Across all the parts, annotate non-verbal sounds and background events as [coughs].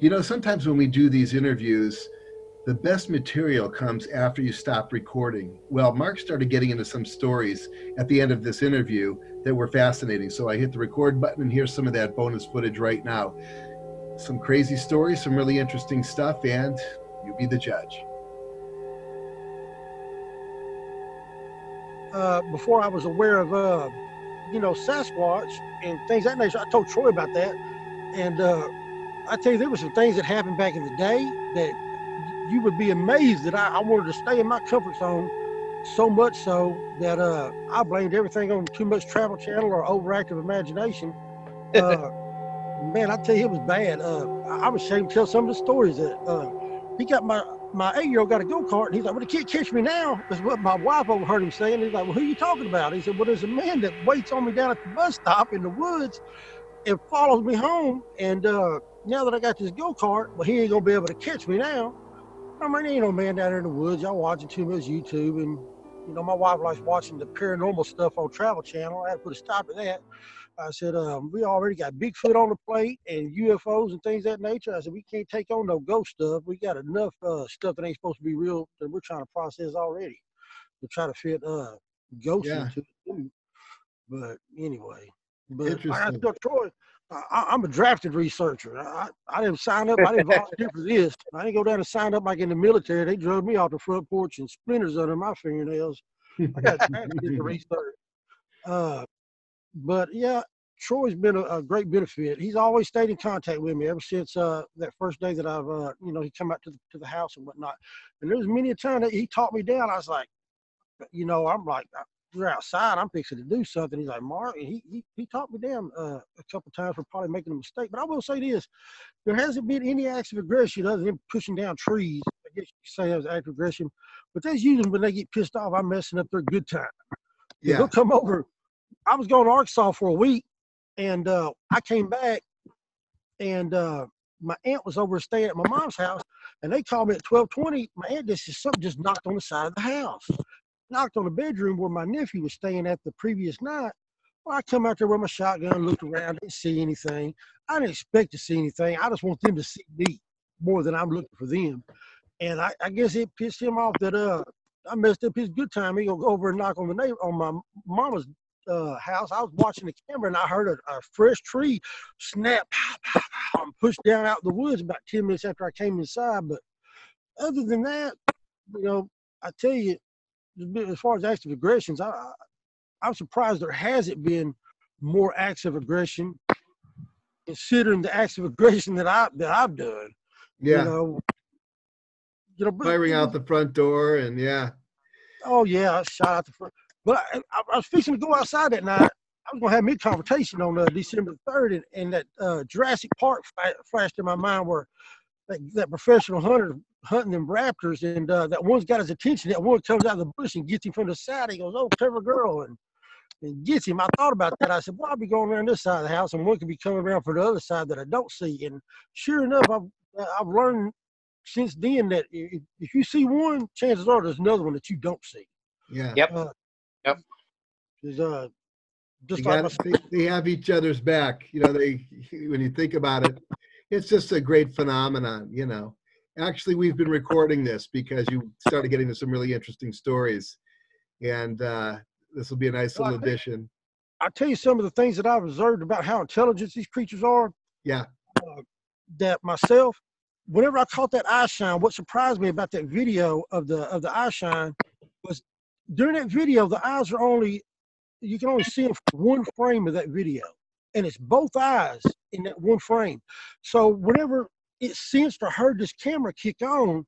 You know, sometimes when we do these interviews, the best material comes after you stop recording. Well, Mark started getting into some stories at the end of this interview that were fascinating. So I hit the record button and here's some of that bonus footage right now. Some crazy stories, some really interesting stuff, and you be the judge. Uh, before I was aware of, uh, you know, Sasquatch and things that nature, I told Troy about that. And uh, I tell you, there were some things that happened back in the day that you would be amazed that I, I wanted to stay in my comfort zone so much so that uh, I blamed everything on too much Travel Channel or overactive imagination. [laughs] Uh, man, I tell you, it was bad. Uh, I was ashamed to tell some of the stories that uh, he got my my eight year old got a go kart, and he's like, "Well, the kid catch me now." Is what my wife overheard him saying. He's like, "Well, who are you talking about?" He said, "Well, there's a man that waits on me down at the bus stop in the woods, and follows me home. And uh, now that I got this go kart, well, he ain't gonna be able to catch me now." I mean, ain't no man down there in the woods. Y'all watching too much YouTube, and you know, my wife likes watching the paranormal stuff on Travel Channel. I had to put a stop to that. I said, um, we already got Bigfoot on the plate and UFOs and things that nature. I said, we can't take on no ghost stuff. We got enough uh, stuff that ain't supposed to be real that we're trying to process already to try to fit uh, ghosts yeah. into it too. But anyway, but like I told Troy, I, am a drafted researcher. I, I didn't sign up. I didn't volunteer for this. I didn't go down and sign up like in the military. They drove me off the front porch and splinters under my fingernails. I got [laughs] drafted to get the research. Uh, but yeah, Troy's been a, a, great benefit. He's always stayed in contact with me ever since uh, that first day that I've, uh, you know, he come out to the, to the house and whatnot. And there was many a time that he talked me down. I was like, you know, I'm like, we're outside. I'm fixing to do something. He's like, Mark, and he he, he talked me down uh, a couple times for probably making a mistake. But I will say this: there hasn't been any acts of aggression other than pushing down trees. I guess you say that was act of aggression. But that's usually when they get pissed off. I'm messing up their good time. Yeah. They'll come over I was going to Arkansas for a week, and uh, I came back, and uh, my aunt was over staying at my mom's house, and they called me at twelve twenty. My aunt just something just knocked on the side of the house, knocked on the bedroom where my nephew was staying at the previous night. Well, I come out there with my shotgun, looked around, didn't see anything. I didn't expect to see anything. I just want them to see me more than I'm looking for them. And I, I guess it pissed him off that uh I messed up his good time. He go over and knock on the neighbor on my mama's uh, house. I was watching the camera and I heard a, a fresh tree snap and push down out the woods about 10 minutes after I came inside. But other than that, you know, I tell you, as far as acts of aggressions, I, I'm surprised there hasn't been more acts of aggression considering the acts [laughs] of aggression that I that I've done. Yeah. You know, you know, firing out the front door and yeah. Oh yeah, I shot out the front. But I, I, was fixing to go outside that night. I was gonna have mid confrontation on uh, December third, and, and that uh, Jurassic Park flashed in my mind where that, that professional hunter hunting them raptors, and uh, that one's got his attention. That one comes out of the bush and gets him from the side. He goes, "Oh, clever girl," and and gets him. I thought about that. I said, "Well, I'll be going around this side of the house, and one could be coming around for the other side that I don't see." And sure enough, I've I've learned since then that if, if you see one, chances are there's another one that you don't see. Yeah. Yep. Uh, Yep. Is uh just like gotta, they, they have each other's back. You know, they when you think about it, it's just a great phenomenon. You know, actually, we've been recording this because you started getting to some really interesting stories, and uh, this will be a nice well, little addition. I'll tell you some of the things that I've observed about how intelligent these creatures are. Yeah. Uh, that myself, whenever I caught that eye shine, what surprised me about that video of the of the eye shine was during that video, the eyes are only you can only see them for one frame of that video, and it's both eyes in that one frame. So whenever it sensed or heard this camera kick on,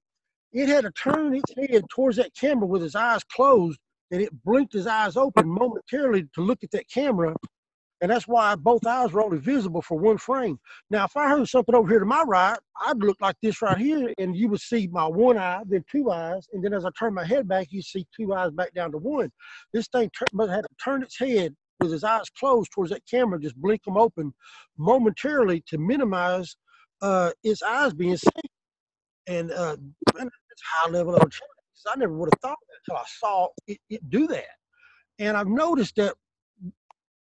it had to turn its head towards that camera with its eyes closed, and it blinked its eyes open momentarily to look at that camera and that's why both eyes were only visible for one frame. Now, if I heard something over here to my right, I'd look like this right here, and you would see my one eye, then two eyes, and then as I turn my head back, you see two eyes back down to one. This thing tur- had to turn its head with his eyes closed towards that camera, just blink them open momentarily to minimize uh, its eyes being seen. And uh, it's high level of intelligence. I never would have thought that until I saw it, it do that. And I've noticed that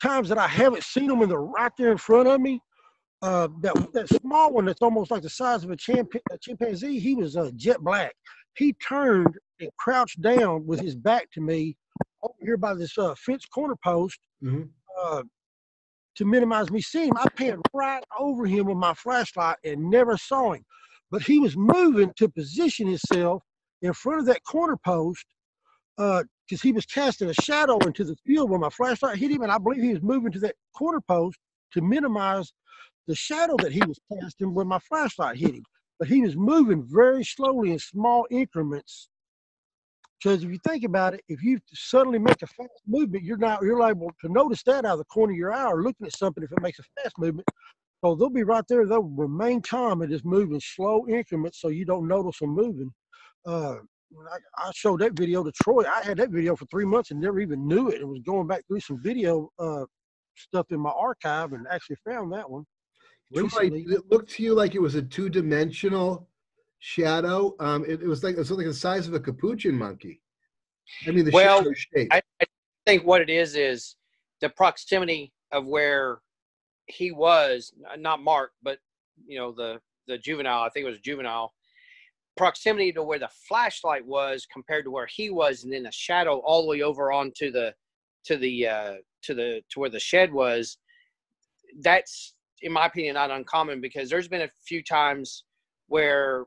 times that I haven't seen them and they're right there in front of me, uh, that that small one that's almost like the size of a, a chimpanzee. He was uh, jet black. He turned and crouched down with his back to me over here by this uh, fence corner post Mhm. uh, to minimize me seeing him. I panned right over him with my flashlight and never saw him. But he was moving to position himself in front of that corner post because he was casting a shadow into the field where my flashlight hit him. And I believe he was moving to that corner post to minimize the shadow that he was casting when my flashlight hit him. But he was moving very slowly in small increments. Because if you think about it, if you suddenly make a fast movement, you're not you're liable to notice that out of the corner of your eye or looking at something if it makes a fast movement. So they'll be right there. They'll remain calm and just moving slow increments so you don't notice them moving. Uh, I, I showed that video to Troy. I had that video for three months and never even knew it. And was going back through some video uh, stuff in my archive and actually found that one. Troy, recently. did it looked to you like it was a two-dimensional shadow? Um, it, it was like it was like the size of a capuchin monkey. I mean, the Well, shape. I, I think what it is is the proximity of where he was, not Mark, but you know the the juvenile. I think it was juvenile. Proximity to where the flashlight was compared to where he was, and then the shadow all the way over onto the to the uh, to the to where the shed was. That's, in my opinion, not uncommon because there's been a few times where,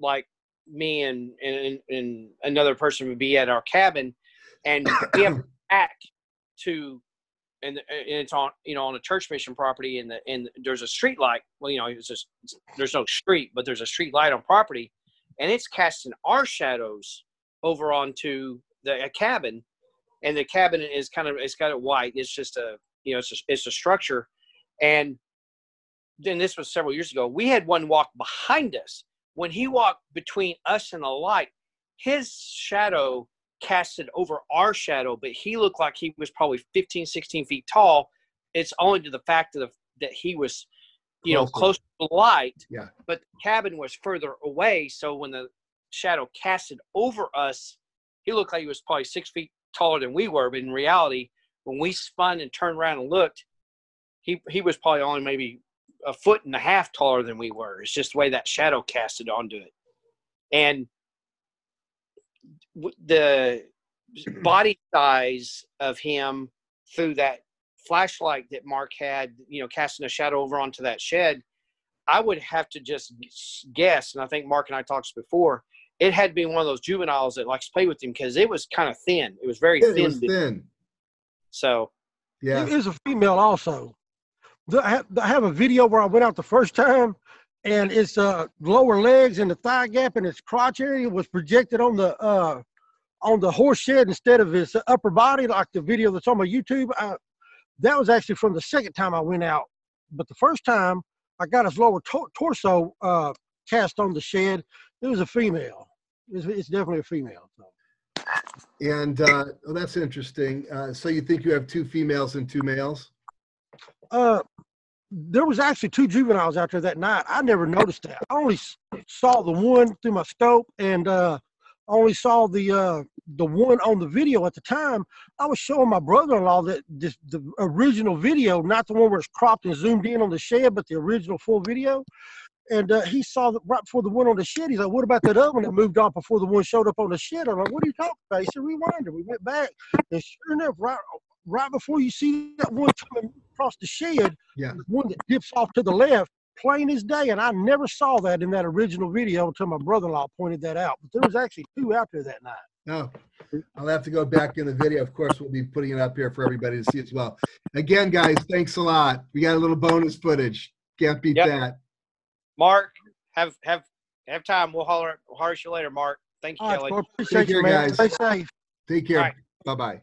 like me and and, and another person would be at our cabin, and [coughs] we have back to and, and it's on you know on a church mission property and the and there's a street light well you know it's just there's no street but there's a street light on property and it's casting our shadows over onto the a cabin and the cabin is kind of it's got it white it's just a you know it's a, it's a structure and then this was several years ago we had one walk behind us when he walked between us and the light his shadow casted over our shadow, but he looked like he was probably 15, 16 feet tall. It's only to the fact of the, that he was, you know, Closer. close to the light. Yeah. But the cabin was further away. So when the shadow casted over us, he looked like he was probably six feet taller than we were. But in reality, when we spun and turned around and looked, he, he was probably only maybe a foot and a half taller than we were. It's just the way that shadow casted onto it. And the body size of him through that flashlight that Mark had, you know, casting a shadow over onto that shed, I would have to just guess, and I think Mark and I talked before, it had to be one of those juveniles that likes to play with him because it was kind of thin. It was very Yeah, it thin. was thin. So Yeah. It is a female also. I have, a video where I went out the first time, and its uh, lower legs and the thigh gap and its crotch area was projected on the uh, on the horse shed instead of its upper body, like the video that's on my YouTube. I, that was actually from the second time I went out, but the first time I got his lower to- torso uh, cast on the shed. It was a female. It's, it's definitely a female. So. And uh, oh, that's interesting. Uh, so you think you have two females and two males? Uh, there was actually two juveniles out there that night. I never noticed that. I only saw the one through my scope, and uh, only saw the uh, the one on the video at the time. I was showing my brother-in-law that this the original video, not the one where it's cropped and zoomed in on the shed, but the original full video. And uh, he saw that right before the one on the shed. He's like, "What about that other one that moved off before the one showed up on the shed?" I'm like, "What are you talking about?" He said, "Rewind it." We went back, and sure enough, right right before you see that one coming across the shed, Yeah. one that dips off to the left, plain as day. And I never saw that in that original video until my brother-in-law pointed that out. But there was actually two out there that night. No. I'll have to go back in the video. Of course, we'll be putting it up here for everybody to see as well. Again, guys, thanks a lot. We got a little bonus footage. Can't beat Yep. that. Mark, have have have time. We'll holler holler at you later, Mark. Thank you, All right, Kelly. Troy, appreciate care, you, man. guys. Stay safe. Take care. All right. Bye bye.